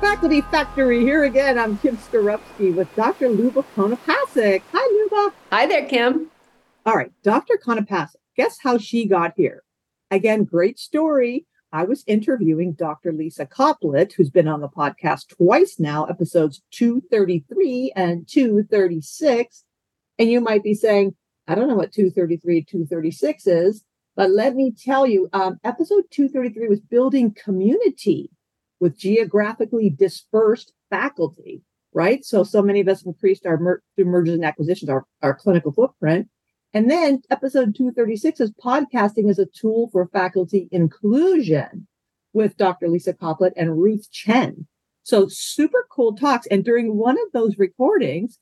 Faculty Factory here again. I'm Kim Skarupski with Dr. Lyuba Konopasek. Hi, Lyuba. Hi there, Kim. All right, Dr. Konopasek. Guess how she got here? Again, great story. I was interviewing Dr. Lisa Coplit, who's been on the podcast twice now, episodes 233 and 236. And you might be saying, I don't know what 233, 236 is, but let me tell you, um, episode 233 was building community with geographically dispersed faculty, right? So, so many of us increased our mer- through mergers and acquisitions, our, our clinical footprint. And then episode 236 is podcasting as a tool for faculty inclusion with Dr. Lisa Coplit and Ruth Chen. So super cool talks. And during one of those recordings,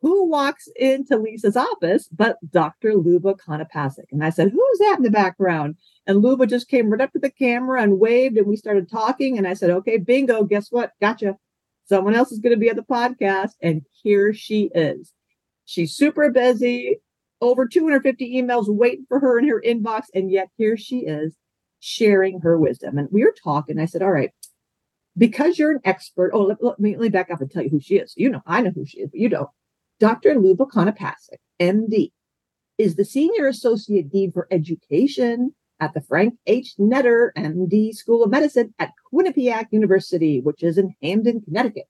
who walks into Lisa's office but Dr. Lyuba Konopasek? And I said, Who's that in the background? And Lyuba just came right up to the camera and waved, and we started talking. And I said, Okay, bingo, guess what? Gotcha. Someone else is going to be at the podcast. And here she is. She's super busy, over 250 emails waiting for her in her inbox. And yet here she is sharing her wisdom. And we were talking. I said, All right, because you're an expert. Oh, let, let, me, let me back up and tell you who she is. You know, I know who she is, but you don't. Dr. Lyuba Konopasek, MD, is the Senior Associate Dean for Education at the Frank H. Netter MD School of Medicine at Quinnipiac University, which is in Hamden, Connecticut.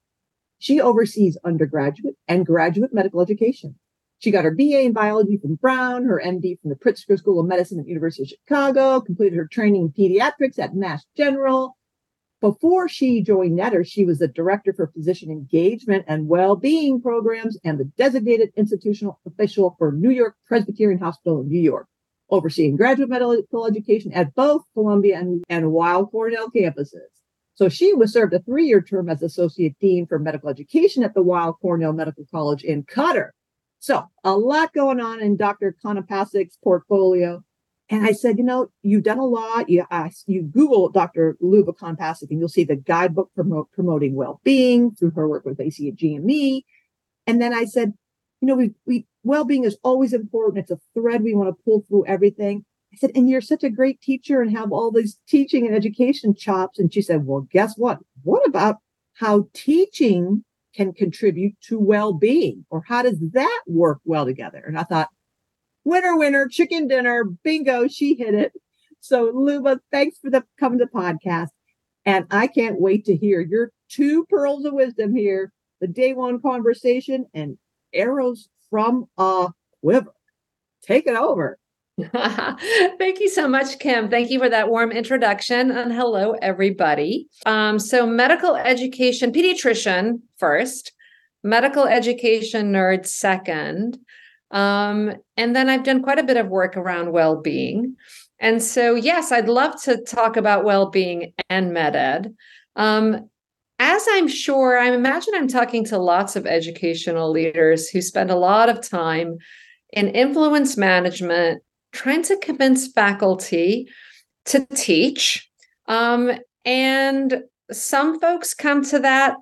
She oversees undergraduate and graduate medical education. She got her BA in biology from Brown, her MD from the Pritzker School of Medicine at University of Chicago, completed her training in pediatrics at Mass General, before she joined Netter, she was the director for physician engagement and well-being programs and the designated institutional official for New York Presbyterian Hospital in New York, overseeing graduate medical education at both Columbia and, and Weill Cornell campuses. So she was served a three-year term as associate dean for medical education at the Weill Cornell Medical College in Qatar. So a lot going on in Dr. Konopasek's portfolio. And I said, you know, you've done a lot. You ask, you Google Dr. Lyuba Konopasek and you'll see the guidebook promote, promoting well-being through her work with ACGME. And then I said, you know, we, we well-being is always important. It's a thread we want to pull through everything. I said, and you're such a great teacher and have all these teaching and education chops. And she said, well, guess what? What about how teaching can contribute to well-being or how does that work well together? And I thought, winner, winner, chicken dinner, bingo, she hit it. So, Lyuba, thanks for the coming to the podcast. And I can't wait to hear your two pearls of wisdom here the day one conversation and arrows from a quiver. Take it over. Thank you so much, Kim. Thank you for that warm introduction. And hello, everybody. Um, so, medical education, pediatrician first, medical education nerd second. Um, and then I've done quite a bit of work around well being. And so, yes, I'd love to talk about well being and med ed. Um, as I'm sure, I imagine I'm talking to lots of educational leaders who spend a lot of time in influence management, trying to convince faculty to teach. Um, and some folks come to that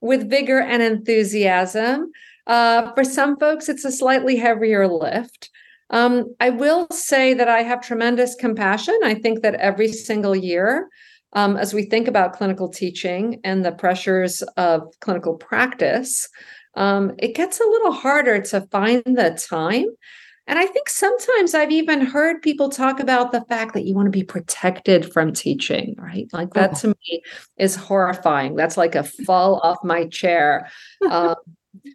with vigor and enthusiasm. Uh, for some folks, it's a slightly heavier lift. Um, I will say that I have tremendous compassion. I think that every single year, um, as we think about clinical teaching and the pressures of clinical practice, um, it gets a little harder to find the time. And I think sometimes I've even heard people talk about the fact that you want to be protected from teaching, right? Like that oh. to me is horrifying. That's like a fall off my chair. Um,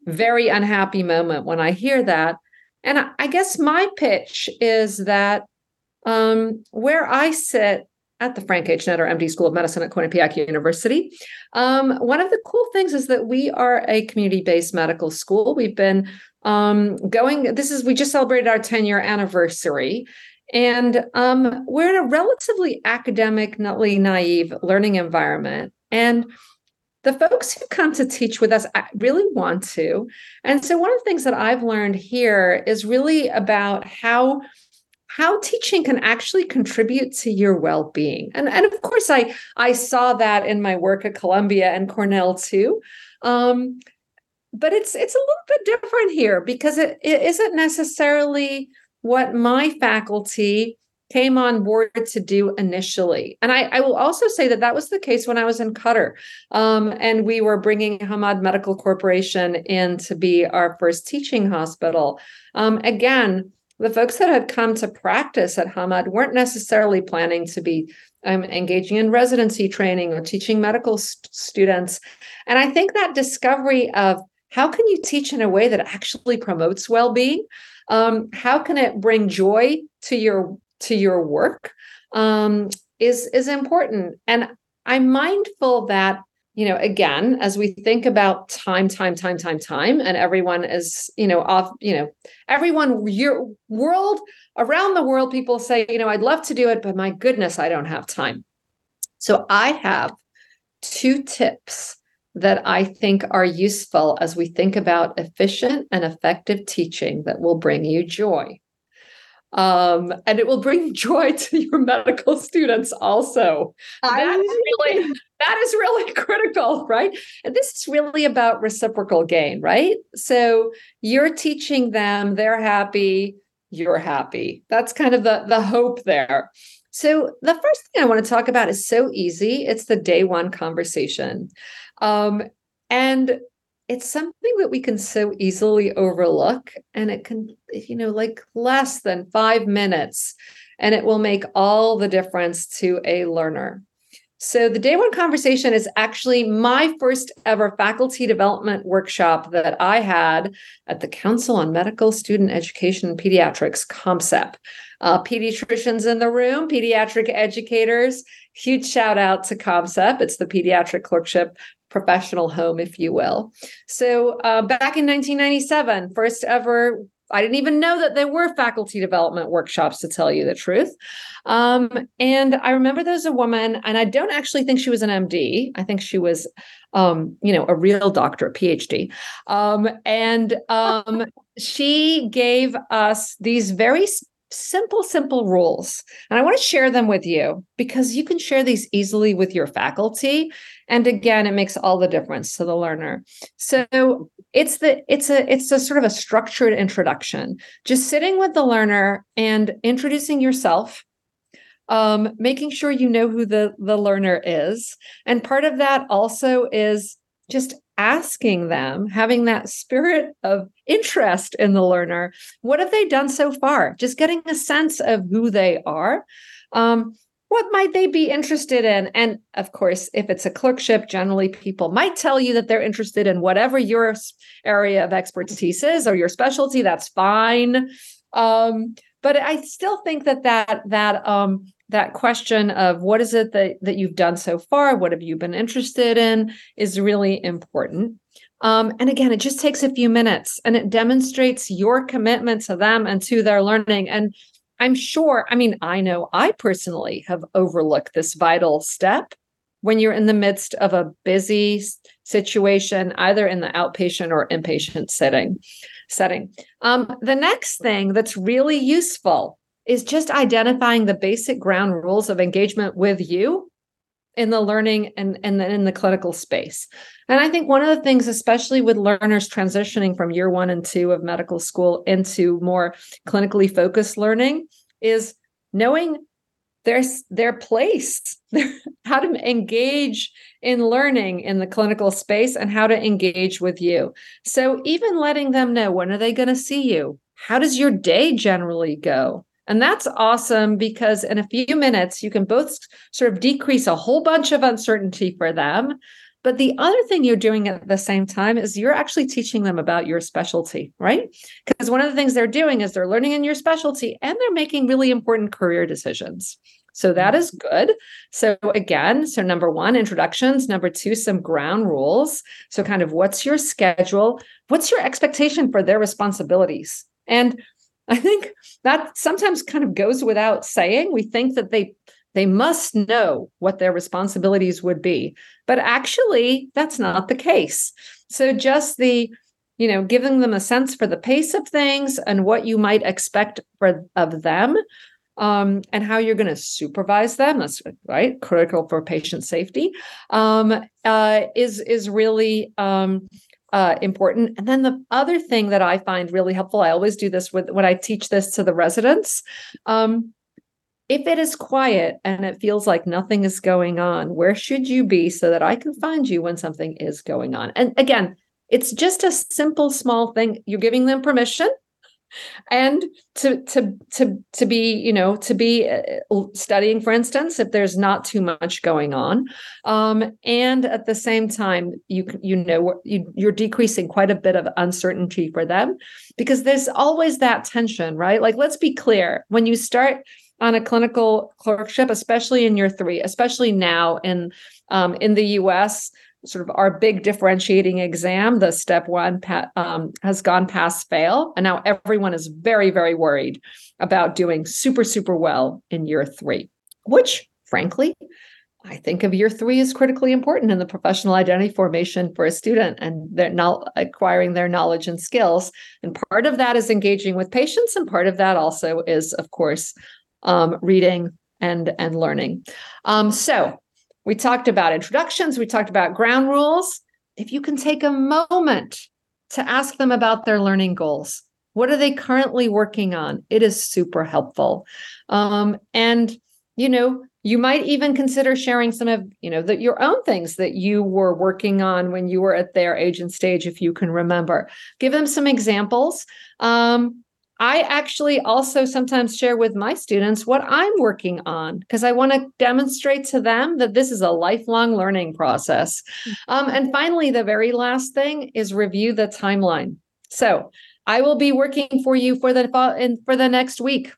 very unhappy moment when I hear that. And I, guess my pitch is that um, where I sit at the Frank H. Netter MD School of Medicine at Quinnipiac University, um, one of the cool things is that we are a community based medical school. We've been um, going, this is, we just celebrated our 10 year anniversary. And um, we're in a relatively academically naive learning environment. And the folks who come to teach with us really want to. And so one of the things that I've learned here is really about how how teaching can actually contribute to your well-being. And, and of course, I, I saw that in my work at Columbia and Cornell too. Um, but it's it's a little bit different here because it, it isn't necessarily what my faculty came on board to do initially. And I, I, will also say that that was the case when I was in Qatar. Um, and we were bringing Hamad Medical Corporation in to be our first teaching hospital. Um, again, the folks that had come to practice at Hamad weren't necessarily planning to be um, engaging in residency training or teaching medical st- students. And I think that discovery of how can you teach in a way that actually promotes well-being? Um, how can it bring joy to your to your work um, is is important. And I'm mindful that you know again as we think about time time time time time and everyone is you know off you know everyone your world around the world people say you know i'd love to do it but my goodness i don't have time so i have two tips that i think are useful as we think about efficient and effective teaching that will bring you joy um, and it will bring joy to your medical students also. That is really that is really critical, right? And this is really about reciprocal gain, right? So you're teaching them, they're happy, you're happy. That's kind of the the hope there. So the first thing I want to talk about is so easy. It's the day one conversation. Um, and it's something that we can so easily overlook and it can you know like less than 5 minutes and it will make all the difference to a learner. So the day one conversation is actually my first ever faculty development workshop that i had at the council on medical student education and pediatrics COMSEP uh, pediatricians in the room pediatric educators huge shout out to COMSEP it's the pediatric clerkship professional home, if you will. So uh, back in 1997, first ever. I didn't even know that there were faculty development workshops, to tell you the truth. Um, and I remember there was a woman, and I don't actually think she was an MD. I think she was, um, you know, a real doctor, a PhD. Um, and um, she gave us these very simple, simple rules. And I want to share them with you because you can share these easily with your faculty and again it makes all the difference to the learner. So it's the it's a it's a sort of a structured introduction. Just sitting with the learner and introducing yourself um, making sure you know who the the learner is. And part of that also is just asking them having that spirit of interest in the learner. What have they done so far? Just getting a sense of who they are. Um, what might they be interested in? And of course, if it's a clerkship, generally people might tell you that they're interested in whatever your area of expertise is or your specialty. That's fine. Um, but I still think that that that um, that question of what is it that that you've done so far, what have you been interested in, is really important. Um, and again, it just takes a few minutes and it demonstrates your commitment to them and to their learning. And I'm sure, I mean, I know I personally have overlooked this vital step when you're in the midst of a busy situation, either in the outpatient or inpatient setting. Setting. Um, the next thing that's really useful is just identifying the basic ground rules of engagement with you in the learning and, and then in the clinical space. And I think one of the things, especially with learners transitioning from year one and two of medical school into more clinically focused learning, is knowing their their place, how to engage in learning in the clinical space and how to engage with you. So even letting them know when are they going to see you? How does your day generally go? And that's awesome because in a few minutes, you can both sort of decrease a whole bunch of uncertainty for them. But the other thing you're doing at the same time is you're actually teaching them about your specialty, right? Because one of the things they're doing is they're learning in your specialty and they're making really important career decisions. So that is good. So again, so number one, introductions. Number two, some ground rules. So kind of what's your schedule? What's your expectation for their responsibilities? And I think that sometimes kind of goes without saying. We think that they they must know what their responsibilities would be, but actually that's not the case. So just the you know giving them a sense for the pace of things and what you might expect for of them um, and how you're going to supervise them that's right critical for patient safety um, uh, is is really um, uh, important. And then the other thing that I find really helpful, I always do this with when I teach this to the residents. Um, if it is quiet and it feels like nothing is going on, where should you be so that I can find you when something is going on? And again, it's just a simple, small thing. You're giving them permission and to to to to be you know to be uh, studying for instance if there's not too much going on um, and at the same time you you know you, you're decreasing quite a bit of uncertainty for them because there's always that tension right? Like let's be clear when you start on a clinical clerkship especially in year three especially now in um, in the us sort of our big differentiating exam, the step one um, has gone past fail. And now everyone is very, very worried about doing super, super well in year three, which frankly, I think of year three as critically important in the professional identity formation for a student and they're not acquiring their knowledge and skills. And part of that is engaging with patients, and part of that also is, of course, um, reading and and learning. Um, so we talked about introductions, we talked about ground rules. If you can take a moment to ask them about their learning goals, what are they currently working on? It is super helpful. Um, and, you know, you might even consider sharing some of, you know, the, your own things that you were working on when you were at their age and stage, if you can remember. Give them some examples. Um, I actually also sometimes share with my students what I'm working on because I want to demonstrate to them that this is a lifelong learning process. Um, and finally, the very last thing is review the timeline. So I will be working for you for the for the next week.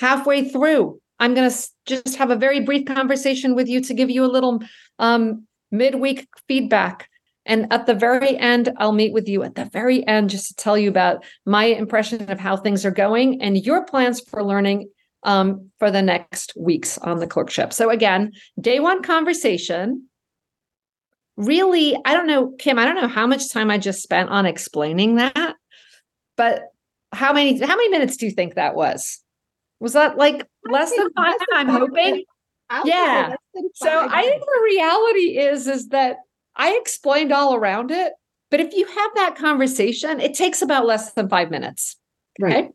Halfway through, I'm going to just have a very brief conversation with you to give you a little um, midweek feedback and at the very end, I'll meet with you at the very end just to tell you about my impression of how things are going and your plans for learning um, for the next weeks on the clerkship. So, again, day one conversation. Really, I don't know, Kim, I don't know how much time I just spent on explaining that, but how many how many minutes do you think that was? Was that like less than five? I'm hoping. Yeah. So I think the reality is is that I explained all around it. But if you have that conversation, it takes about less than five minutes. Right. Okay?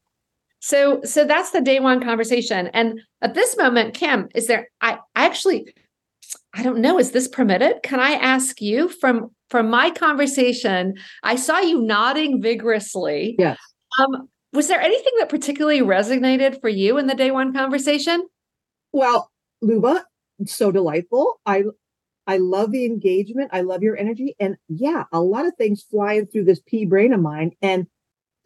So, so that's the day one conversation. And at this moment, Kim, is there, I, I actually, I don't know, is this permitted? Can I ask you from, from my conversation, I saw you nodding vigorously. Yes. Um, was there anything that particularly resonated for you in the day one conversation? Well, Lyuba, so delightful. I I love the engagement. I love your energy. And yeah, a lot of things flying through this pea brain of mine. And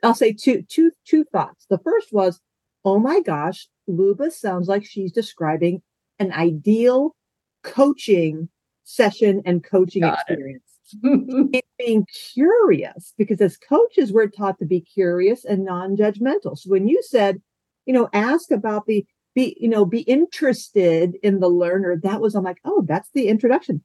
I'll say two, two, two thoughts. The first was, oh my gosh, Lyuba sounds like she's describing an ideal coaching session and coaching Got experience. being curious because as coaches, we're taught to be curious and non-judgmental. So when you said, you know, ask about the be you know be interested in the learner. That was i'm like oh that's the introduction.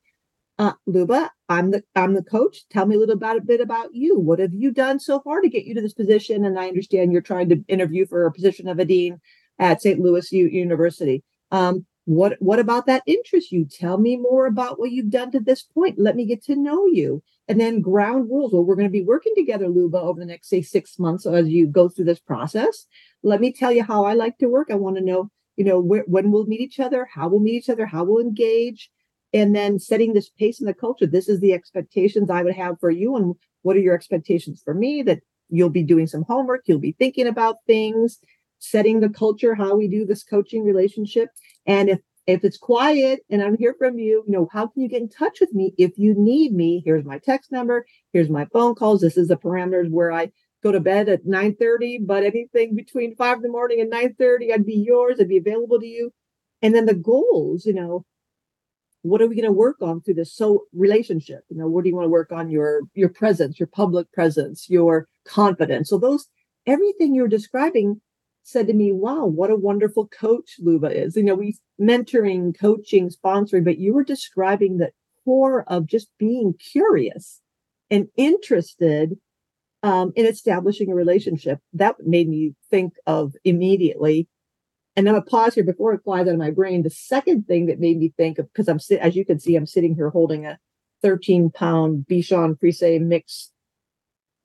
Uh lyuba i'm the i'm the coach. Tell me a little about a bit about you. What have you done so far to get you to this position? And i understand you're trying to interview for a position of a dean at st louis U- university. Um what what about that interests you? Tell me more about what you've done to this point. Let me get to know you. And then ground rules. Well we're going to be working together lyuba over the next say six months as you go through this process. Let me tell you how i like to work. I want to know you know when we'll meet each other how we'll meet each other how we'll engage and then setting this pace in the culture. This is the expectations i would have for you and what are your expectations for me? That you'll be doing some homework you'll be thinking about things setting the culture how we do this coaching relationship. And if if it's quiet and i'm here from you you know how can you get in touch with me if you need me? Here's my text number here's my phone calls this is the parameters where i go to bed at 9 30, but anything between 5 in the morning and 9 30, I'd be yours. I'd be available to you. And then the goals, you know, what are we going to work on through this so relationship? You know, what do you want to work on? Your your presence, your public presence, your confidence. So those everything you're describing said to me, wow, what a wonderful coach Lyuba is. You know, we mentoring, coaching, sponsoring, but you were describing the core of just being curious and interested um, in establishing a relationship. That made me think of immediately. And I'm gonna pause here before it flies out of my brain. The second thing that made me think of, because I'm as you can see, I'm sitting here holding a 13 pound Bichon Frise mix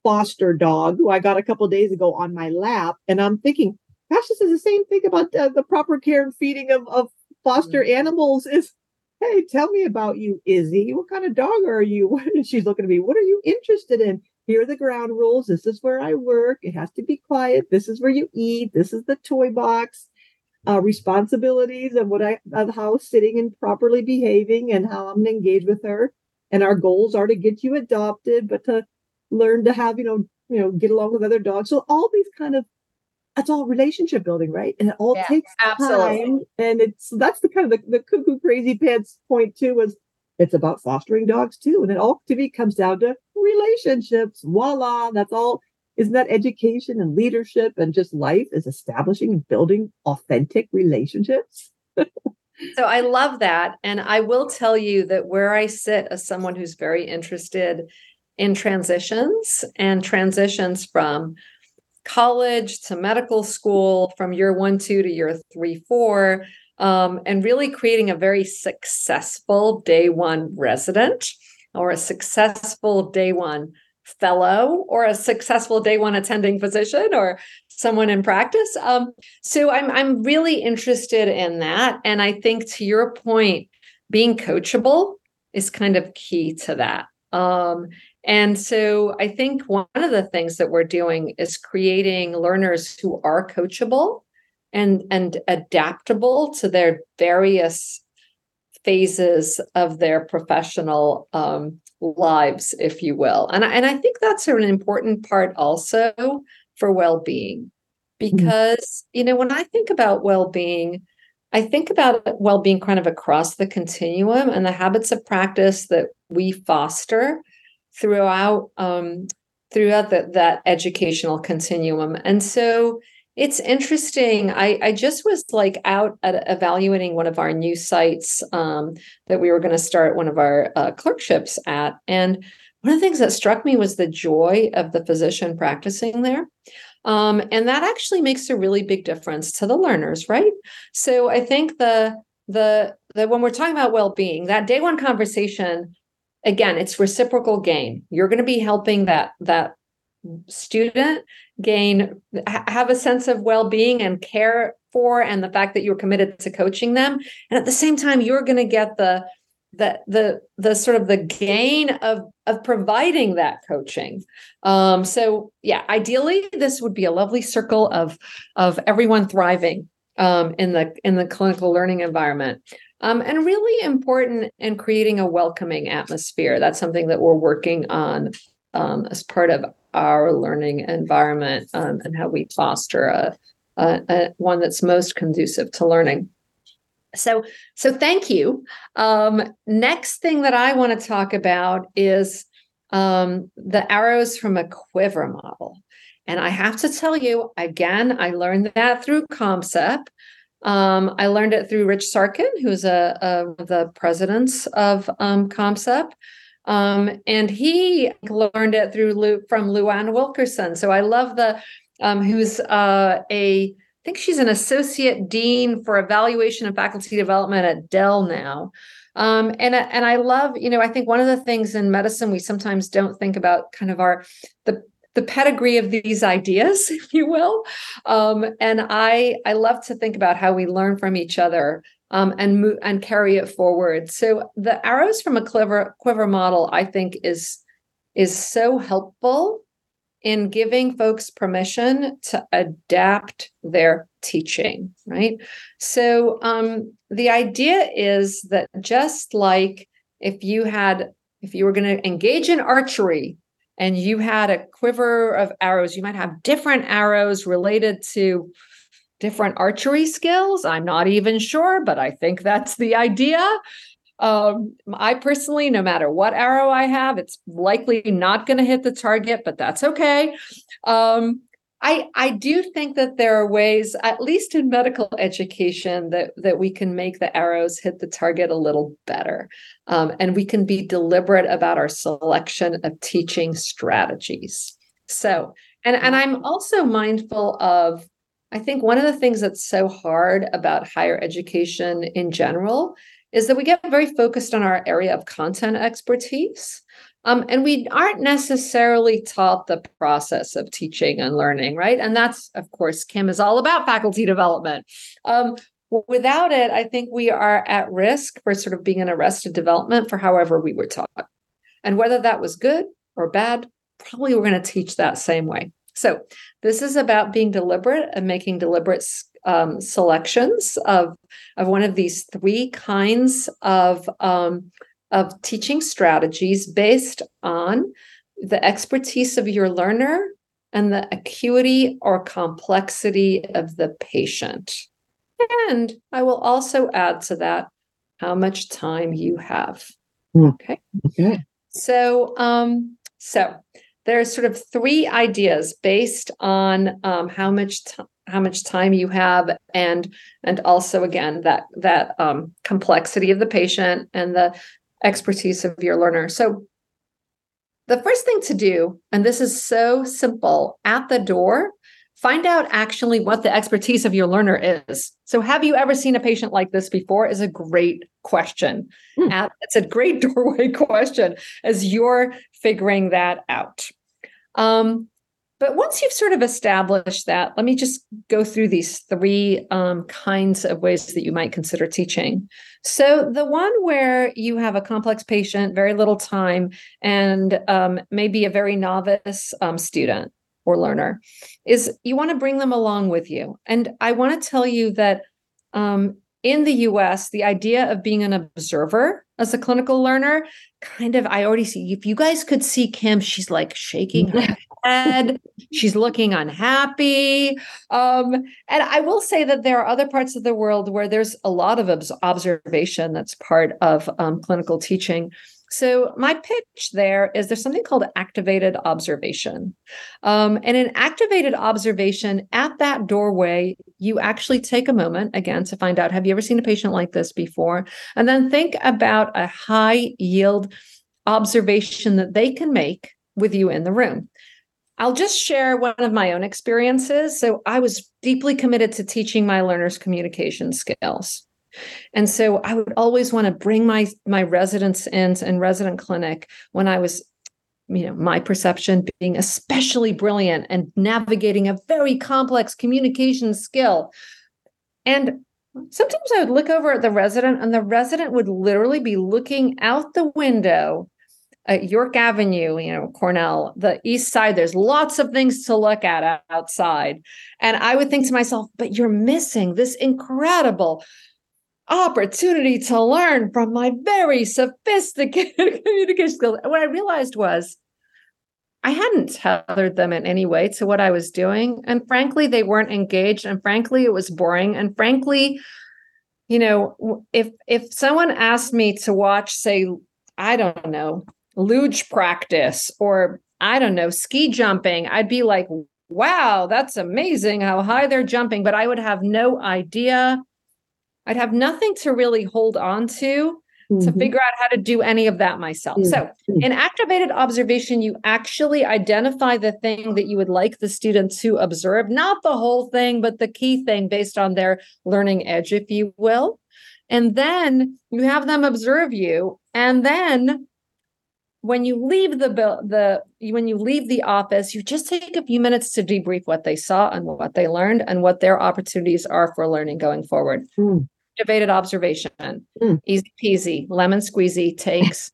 foster dog who I got a couple days ago on my lap. And I'm thinking, gosh, this is the same thing about uh, the proper care and feeding of, of foster mm-hmm. animals is hey, tell me about you, Izzy. What kind of dog are you? She's looking at me. What are you interested in? Here are the ground rules. This is where I work. It has to be quiet. This is where you eat. This is the toy box. Uh, responsibilities of what I of how sitting and properly behaving and how I'm going to engage with her. And our goals are to get you adopted, but to learn to have you know you know get along with other dogs. So all these kind of that's all relationship building, right? And it all yeah, takes absolutely. time. And it's that's the kind of the, the cuckoo crazy pants point too was it's about fostering dogs too. And it all to me comes down to relationships. Voila. That's all. Isn't that education and leadership and just life is establishing and building authentic relationships? so I love that. And I will tell you that where I sit as someone who's very interested in transitions and transitions from college to medical school from year one, two to year three, four, um, and really creating a very successful day one resident or a successful day one fellow or a successful day one attending physician or someone in practice. Um, so I'm I'm really interested in that. And I think to your point, being coachable is kind of key to that. Um, and so I think one of the things that we're doing is creating learners who are coachable and, and adaptable to their various phases of their professional um, lives, if you will. And, and I think that's an important part also for well being. Mm-hmm. Because, you know, when I think about well being, I think about well being kind of across the continuum and the habits of practice that we foster throughout um, throughout the, that educational continuum. And so it's interesting. I, I just was like out at evaluating one of our new sites um, that we were going to start one of our uh, clerkships at. And one of the things that struck me was the joy of the physician practicing there. Um, and that actually makes a really big difference to the learners, right? So I think the the the when we're talking about well-being, that day one conversation again it's reciprocal gain you're going to be helping that that student gain have a sense of well-being and care for and the fact that you're committed to coaching them. And at the same time you're going to get the the the the sort of the gain of of providing that coaching. Um so yeah ideally this would be a lovely circle of of everyone thriving um in the in the clinical learning environment. Um, and really important in creating a welcoming atmosphere. That's something that we're working on um, as part of our learning environment um, and how we foster a, a, a, one that's most conducive to learning. So, so thank you. Um, next thing that I want to talk about is um, the arrows from a quiver model. And I have to tell you, again, I learned that through COMSEP. Um, I learned it through Rich Sarkin, who's a, a the presidents of um, COMSEP. Um, and he learned it through Lou, from Luann Wilkerson. So I love the um, who's uh, a I think she's an associate dean for evaluation and faculty development at Dell now. Um, and and I love, you know, I think one of the things in medicine we sometimes don't think about kind of our the the pedigree of these ideas, if you will. Um, and I I love to think about how we learn from each other um, and move and carry it forward. So the arrows from a quiver quiver model, I think, is is so helpful in giving folks permission to adapt their teaching. Right. So um, the idea is that just like if you had if you were going to engage in archery and you had a quiver of arrows, you might have different arrows related to different archery skills. I'm not even sure, but I think that's the idea. Um, I personally, no matter what arrow I have, it's likely not going to hit the target, but that's okay. Um, I, I do think that there are ways, at least in medical education, that, that we can make the arrows hit the target a little better. Um, and we can be deliberate about our selection of teaching strategies. So, and, and I'm also mindful of, I think one of the things that's so hard about higher education in general is that we get very focused on our area of content expertise. Um, and we aren't necessarily taught the process of teaching and learning, right? And that's, of course, Kim is all about faculty development. Um, without it, I think we are at risk for sort of being an arrested development for however we were taught. And whether that was good or bad, probably we're going to teach that same way. So, this is about being deliberate and making deliberate um, selections of, of one of these three kinds of, um, of teaching strategies based on the expertise of your learner and the acuity or complexity of the patient. And I will also add to that how much time you have. Hmm. Okay. Okay. So, um, so there's sort of three ideas based on um, how much t- how much time you have and and also again that that um, complexity of the patient and the expertise of your learner. So the first thing to do and this is so simple at the door find out actually what the expertise of your learner is. So have you ever seen a patient like this before is a great question. Hmm. it's a great doorway question as you're figuring that out um, but once you've sort of established that, let me just go through these three um, kinds of ways that you might consider teaching. So, the one where you have a complex patient, very little time, and um, maybe a very novice um, student or learner, is you want to bring them along with you. And I want to tell you that um, in the US, the idea of being an observer as a clinical learner kind of, I already see, if you guys could see Kim, she's like shaking her head. She's looking unhappy. Um, and I will say that there are other parts of the world where there's a lot of observation that's part of um, clinical teaching. So, my pitch there is there's something called activated observation. Um, and in activated observation, at that doorway, you actually take a moment again to find out have you ever seen a patient like this before? And then think about a high yield observation that they can make with you in the room. I'll just share one of my own experiences. So I was deeply committed to teaching my learners communication skills. And so I would always want to bring my my residents in and resident clinic when I was you know my perception being especially brilliant and navigating a very complex communication skill. And sometimes I would look over at the resident and the resident would literally be looking out the window at York Avenue, you know, Cornell, the east side, there's lots of things to look at outside. And I would think to myself, but you're missing this incredible opportunity to learn from my very sophisticated communication skills. And what I realized was I hadn't tethered them in any way to what I was doing. And frankly, they weren't engaged. And frankly, it was boring. And frankly, you know, if if someone asked me to watch, say, I don't know, luge practice or I don't know, ski jumping, I'd be like, wow, that's amazing how high they're jumping. But I would have no idea. I'd have nothing to really hold on to mm-hmm. to figure out how to do any of that myself. Mm-hmm. So, in activated observation, you actually identify the thing that you would like the student to observe, not the whole thing, but the key thing based on their learning edge, if you will. And then you have them observe you. And then when you leave the the when you leave the office you just take a few minutes to debrief what they saw and what they learned and what their opportunities are for learning going forward mm. Debated observation. Mm. easy peasy. Lemon squeezy takes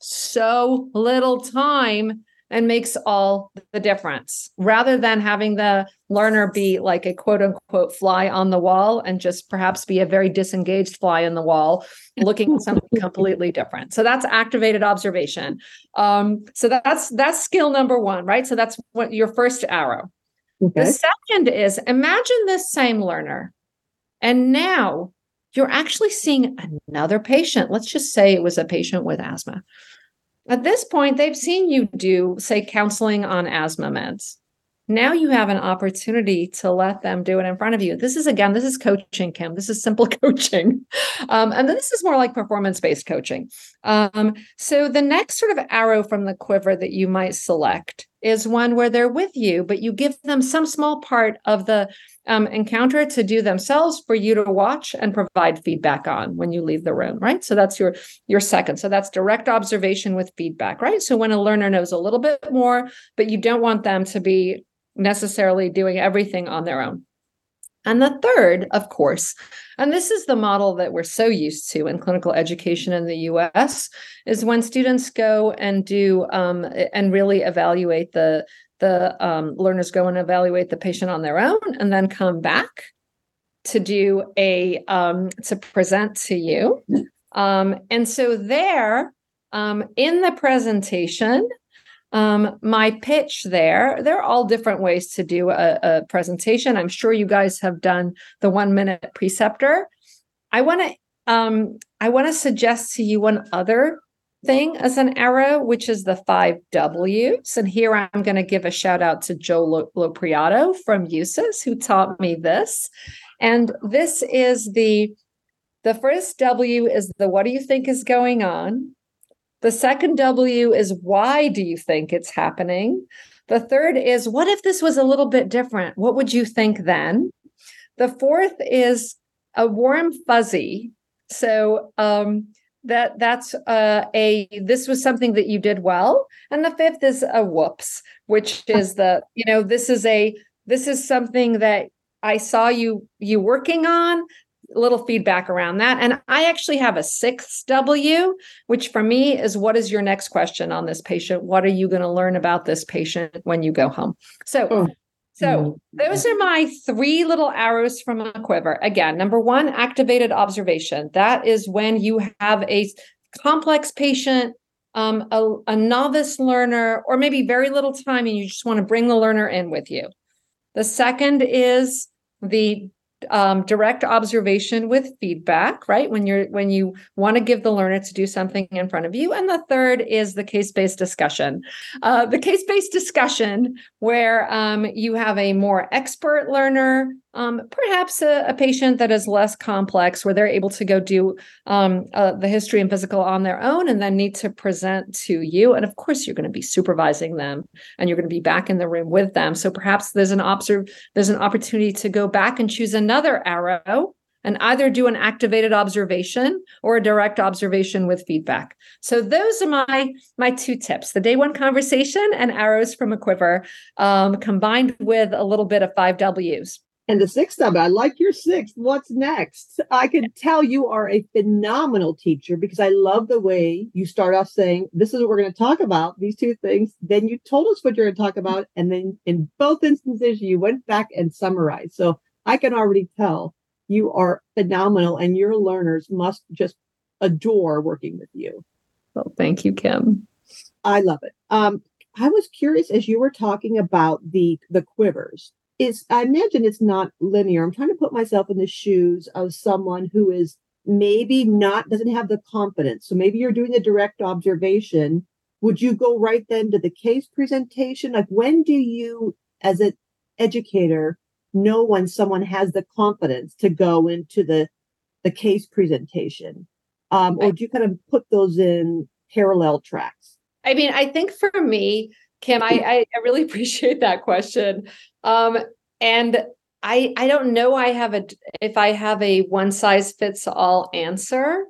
so little time and makes all the difference. Rather than having the learner be like a quote unquote fly on the wall and just perhaps be a very disengaged fly on the wall looking at something completely different. So that's activated observation. Um, so that's that's skill number one right? So that's what your first arrow. Okay. the second is imagine this same learner. And now you're actually seeing another patient let's just say it was a patient with asthma at this point, they've seen you do, say, counseling on asthma meds. Now you have an opportunity to let them do it in front of you. This is again, this is coaching, Kim. This is simple coaching. Um, and then this is more like performance based coaching. Um, so the next sort of arrow from the quiver that you might select is one where they're with you, but you give them some small part of the um, encounter to do themselves for you to watch and provide feedback on when you leave the room, right? So that's your your second. So that's direct observation with feedback, right? So when a learner knows a little bit more, but you don't want them to be necessarily doing everything on their own. And the third, of course, and this is the model that we're so used to in clinical education in the US, is when students go and do um, and really evaluate the the um, learners go and evaluate the patient on their own, and then come back to do a um, to present to you. Um, and so there, um, in the presentation, um, my pitch there, there are all different ways to do a, a presentation. I'm sure you guys have done the one minute preceptor. I want to um, I want to suggest to you one other thing as an arrow, which is the five W's. And here I'm going to give a shout out to Joe Lopreiato from USUHS, who taught me this. And this is the the first W is the what do you think is going on? The second W is why do you think it's happening? The third is what if this was a little bit different? What would you think then? The fourth is a warm fuzzy. So um, that that's uh, a this was something that you did well, and the fifth is a whoops, which is the you know this is a this is something that I saw you you working on little feedback around that. And I actually have a sixth W, which for me is what is your next question on this patient? What are you going to learn about this patient when you go home? So, oh. so mm-hmm. those are my three little arrows from a quiver. Again, number one, activated observation. That is when you have a complex patient. Um, a, a novice learner, or maybe very little time, and you just want to bring the learner in with you. The second is the um, direct observation with feedback right? When you're when you want to give the learner to do something in front of you. And the third is the case-based discussion. Uh, the case-based discussion where um, you have a more expert learner um, perhaps a, a, patient that is less complex where they're able to go do um, uh, the history and physical on their own and then need to present to you and of course you're going to be supervising them and you're going to be back in the room with them so perhaps there's an observe there's an opportunity to go back and choose another arrow and either do an activated observation or a direct observation with feedback. So those are my my two tips: the day one conversation and arrows from a quiver, um, combined with a little bit of five Ws. And the sixth of it, I like your sixth. What's next? I can tell you are a phenomenal teacher because I love the way you start off saying, This is what we're going to talk about, these two things. Then you told us what you're going to talk about. And then in both instances, you went back and summarized. So I can already tell you are phenomenal and your learners must just adore working with you. Well, thank you, Kim. I love it. Um, I was curious as you were talking about the the quivers it's I imagine it's not linear. I'm trying to put myself in the shoes of someone who is maybe not doesn't have the confidence. So maybe you're doing the direct observation. Would you go right then to the case presentation? Like when do you, as an educator, know when someone has the confidence to go into the the case presentation? Um, or do you kind of put those in parallel tracks? I mean, I think for me, Kim, I, I really appreciate that question. Um, and I I don't know I have a if I have a one size fits all answer.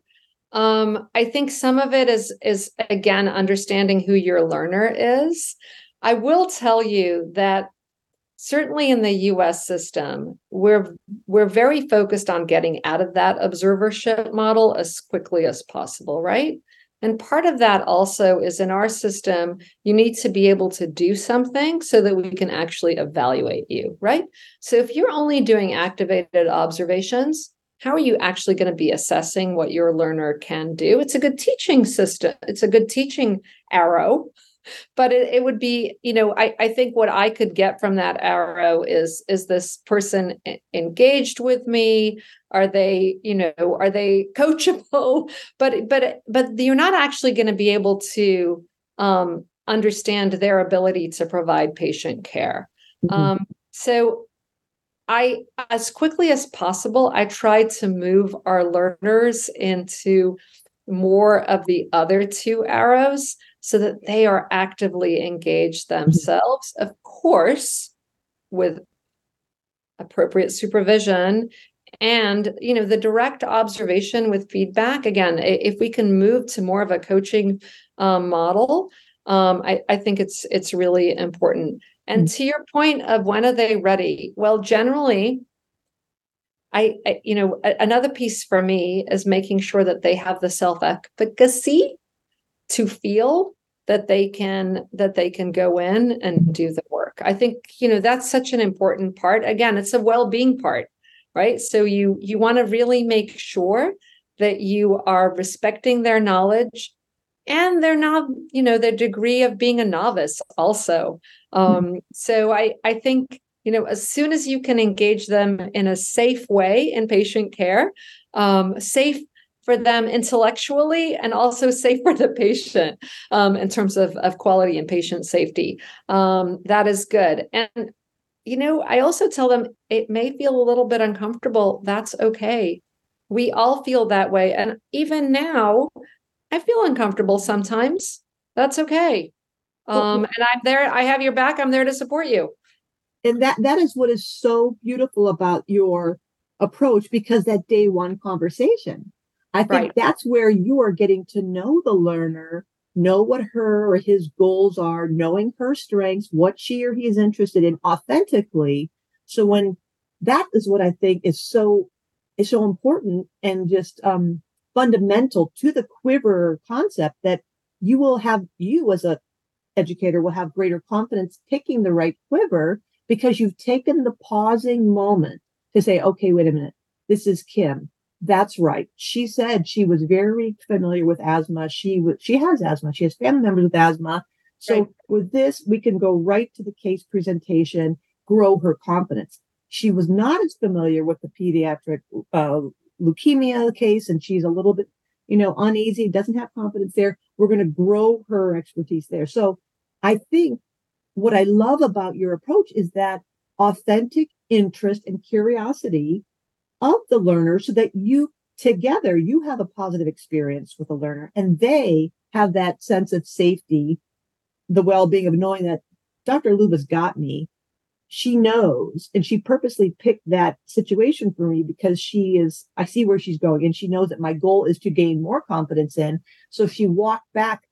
Um, I think some of it is is again understanding who your learner is. I will tell you that certainly in the US system, we're we're very focused on getting out of that observership model as quickly as possible, right? And part of that also is in our system, you need to be able to do something so that we can actually evaluate you, right? So if you're only doing activated observations, how are you actually going to be assessing what your learner can do? It's a good teaching system, it's a good teaching arrow but it, it would be you know I, I think what i could get from that arrow is is this person engaged with me? Are they you know are they coachable? But but but you're not actually going to be able to um, understand their ability to provide patient care. Mm-hmm. um, so i as quickly as possible i try to move our learners into more of the other two arrows so that they are actively engaged mm-hmm. themselves, of course, with appropriate supervision and you know the direct observation with feedback again if we can move to more of a coaching um, model um, I, I, think it's it's really important and mm-hmm. to your point of when are they ready well generally I, I you know another piece for me is making sure that they have the self efficacy to feel that they can that they can go in and do the work. I think you know that's such an important part. Again it's a well-being part right? So you you want to really make sure that you are respecting their knowledge and they're not you know the degree of being a novice also. Um so i i think you know as soon as you can engage them in a safe way in patient care um safe for them intellectually and also safe for the patient um, in terms of, of quality and patient safety. Um, that is good. And, you know, I also tell them it may feel a little bit uncomfortable. That's okay. We all feel that way. And even now, I feel uncomfortable sometimes. That's okay. Um, and I'm there. I have your back. I'm there to support you. And that that is what is so beautiful about your approach because that day one conversation I think right. that's where you are getting to know the learner, know what her or his goals are, knowing her strengths, what she or he is interested in authentically. So when that is what I think is so is so important and just um, fundamental to the quiver concept that you will have you as a educator will have greater confidence picking the right quiver because you've taken the pausing moment to say, okay, wait a minute, this is Kim. That's right. She said she was very familiar with asthma. She was, she has asthma. She has family members with asthma. So right. with this, we can go right to the case presentation, grow her confidence. She was not as familiar with the pediatric uh, leukemia case, and she's a little bit, you know, uneasy, doesn't have confidence there. We're going to grow her expertise there. So I think what I love about your approach is that authentic interest and curiosity of the learner so that you together you have a positive experience with the learner and they have that sense of safety the well-being of knowing that dr lyuba's got me. She knows and she purposely picked that situation for me because she is i see where she's going and she knows that my goal is to gain more confidence in. So she walked back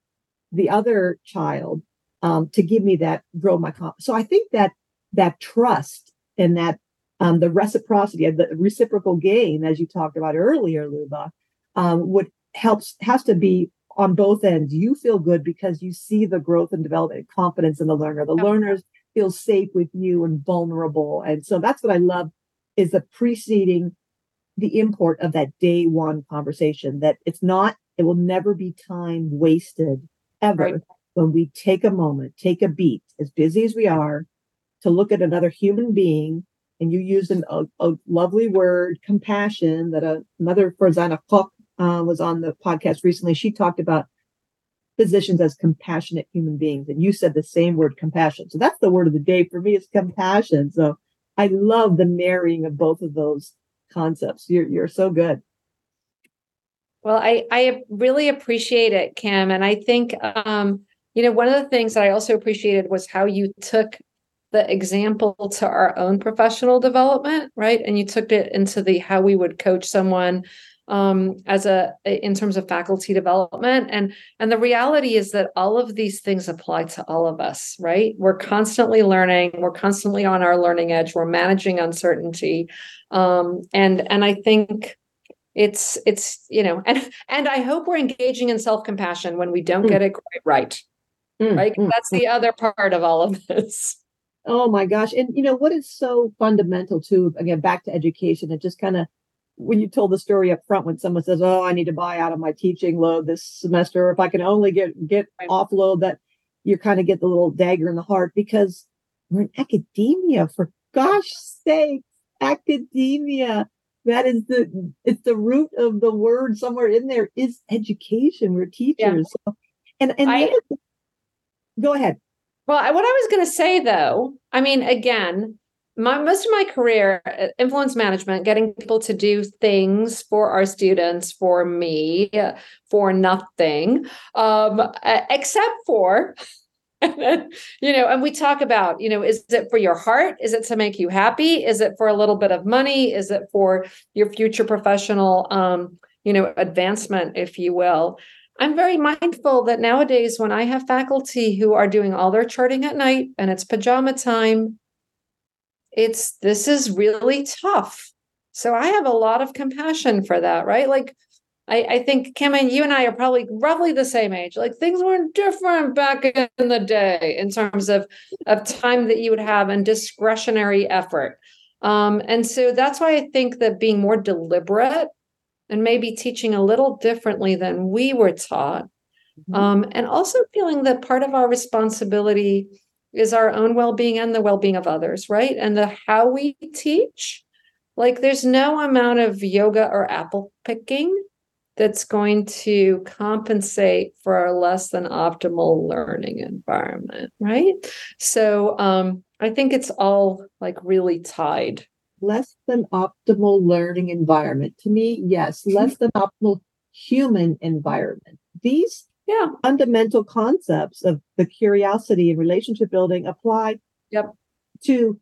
the other child um, to give me that grow my confidence so i think that that trust and that um, the reciprocity of the reciprocal gain, as you talked about earlier, Lyuba, um, would helps has to be on both ends. You feel good because you see the growth and development and confidence in the learner. The learners feel safe with you and vulnerable. And so that's what I love is the preceding the import of that day one conversation that it's not, it will never be time wasted ever right. when we take a moment, take a beat, as busy as we are, to look at another human being and you used an, a, a, lovely word, compassion, that a, another Farzana Koch uh, was on the podcast recently. She talked about physicians as compassionate human beings. And you said the same word, compassion. So that's the word of the day for me is compassion. So I love the marrying of both of those concepts. You're, you're so good. Well, I, I really appreciate it, Kim. And I think, um, you know, one of the things that I also appreciated was how you took the example to our own professional development, right? And you took it into the how we would coach someone um, as a in terms of faculty development. And and the reality is that all of these things apply to all of us right? We're constantly learning. We're constantly on our learning edge. We're managing uncertainty. Um, and and i think it's it's you know and and i hope we're engaging in self-compassion when we don't mm. get it quite right mm, right? Mm, that's the other part of all of this Oh my gosh. And you know what is so fundamental to again back to education, it just kind of when you told the story up front when someone says, Oh, I need to buy out of my teaching load this semester, if I can only get get offload that you kind of get the little dagger in the heart because we're in academia for gosh sake, academia. That is the it's the root of the word somewhere in there is education. We're teachers. Yeah. So, and and I, go ahead. Well, what I was going to say though, I mean, again, my most of my career uh, influence management getting people to do things for our students for me for nothing um, except for you know and we talk about you know is it for your heart? Is it to make you happy? Is it for a little bit of money? Is it for your future professional um, you know advancement if you will i'm very mindful that nowadays when i have faculty who are doing all their charting at night and it's pajama time it's this is really tough. So I have a lot of compassion for that, right? Like I, I think Kim and you and I are probably roughly the same age. Like things weren't different back in the day in terms of of time that you would have and discretionary effort. Um, and so that's why I think that being more deliberate and maybe teaching a little differently than we were taught, mm-hmm. um, and also feeling that part of our responsibility is our own well-being and the well-being of others right? And the how we teach like there's no amount of yoga or apple picking that's going to compensate for a less than optimal learning environment right? So um i think it's all like really tied less than optimal learning environment. To me yes mm-hmm. less than optimal human environment. These yeah. fundamental concepts of the curiosity and relationship building apply yep. to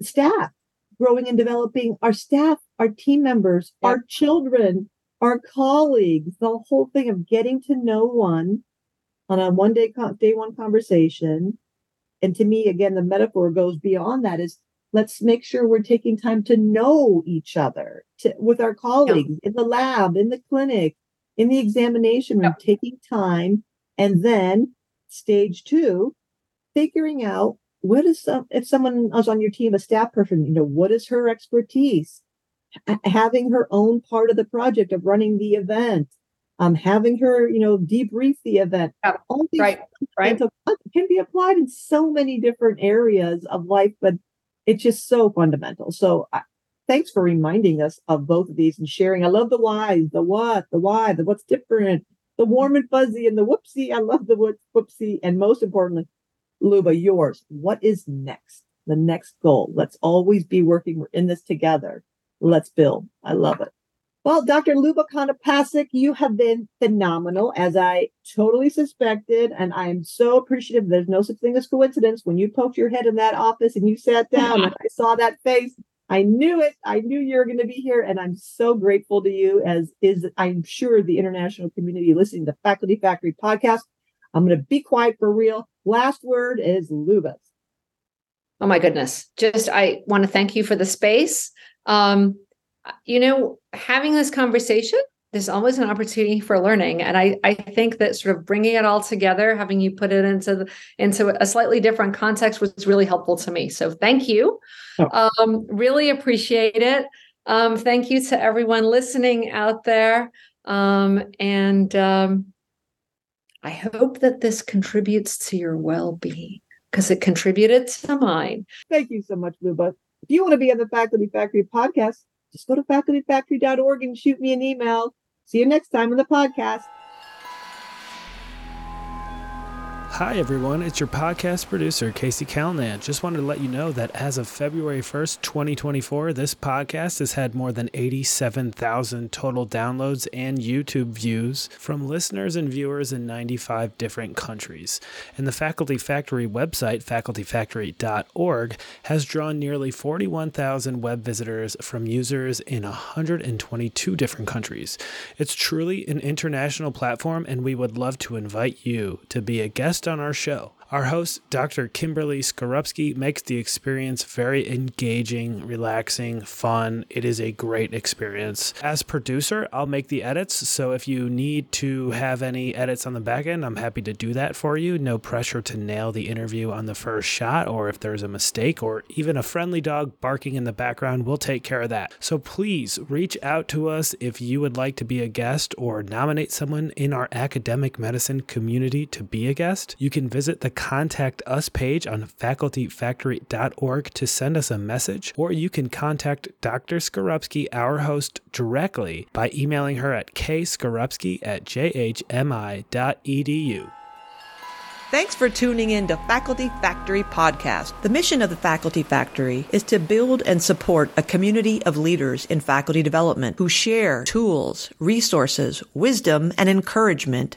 staff growing and developing. Our staff our team members yep. our children our colleagues the whole thing of getting to know one on a one day day one conversation. And to me again the metaphor goes beyond that is let's make sure we're taking time to know each other to, with our colleagues yep. in the lab in the clinic in the examination room, yep. taking time, and then stage two, figuring out what is some if someone is on your team, a staff person, you know, what is her expertise? H- having her own part of the project of running the event, um, having her, you know, debrief the event. Yep. All these right, right. can be applied in so many different areas of life, but it's just so fundamental. So thanks for reminding us of both of these and sharing. I love the whys, the what, the why, the what's different, the warm and fuzzy, and the whoopsie. I love the whoopsie. And most importantly, Lyuba, yours. What is next? The next goal. Let's always be working. We're in this together. Let's build. I love it. Well, Dr. Lyuba you have been phenomenal, as I totally suspected. And I am so appreciative. There's no such thing as coincidence. When you poked your head in that office and you sat down and I saw that face, I knew it. I knew you were going to be here. And I'm so grateful to you, as is, I'm sure, the international community listening to Faculty Factory podcast. I'm going to be quiet for real. Last word is Lyuba's. Oh my goodness. Just, I want to thank you for the space. Um, you know, having this conversation there's always an opportunity for learning. And i i think that sort of bringing it all together having you put it into the, into a slightly different context was really helpful to me. So thank you. Oh. um, really appreciate it. Um, thank you to everyone listening out there. Um, and um, i hope that this contributes to your well-being because it contributed to mine. Thank you so much lyuba. If you want to be on the faculty factory podcast just go to facultyfactory.org and shoot me an email See you next time on the podcast. Hi, everyone. It's your podcast producer, Casey Calnan. Just wanted to let you know that as of February 1st, 2024, this podcast has had more than 87,000 total downloads and YouTube views from listeners and viewers in 95 different countries. And the Faculty Factory website, facultyfactory.org, has drawn nearly 41,000 web visitors from users in 122 different countries. It's truly an international platform, and we would love to invite you to be a guest guest on our show. Our host, Dr. Kimberly Skorupski, makes the experience very engaging, relaxing, fun. It is a great experience. As producer, I'll make the edits. So if you need to have any edits on the back end, I'm happy to do that for you. No pressure to nail the interview on the first shot, or if there's a mistake, or even a friendly dog barking in the background, we'll take care of that. So please reach out to us if you would like to be a guest or nominate someone in our academic medicine community to be a guest. You can visit the contact us page on facultyfactory.org to send us a message, or you can contact Dr. Skorupski, our host, directly by emailing her at kskorupski at jhmi.edu. Thanks for tuning in to Faculty Factory Podcast. The mission of the Faculty Factory is to build and support a community of leaders in faculty development who share tools, resources, wisdom, and encouragement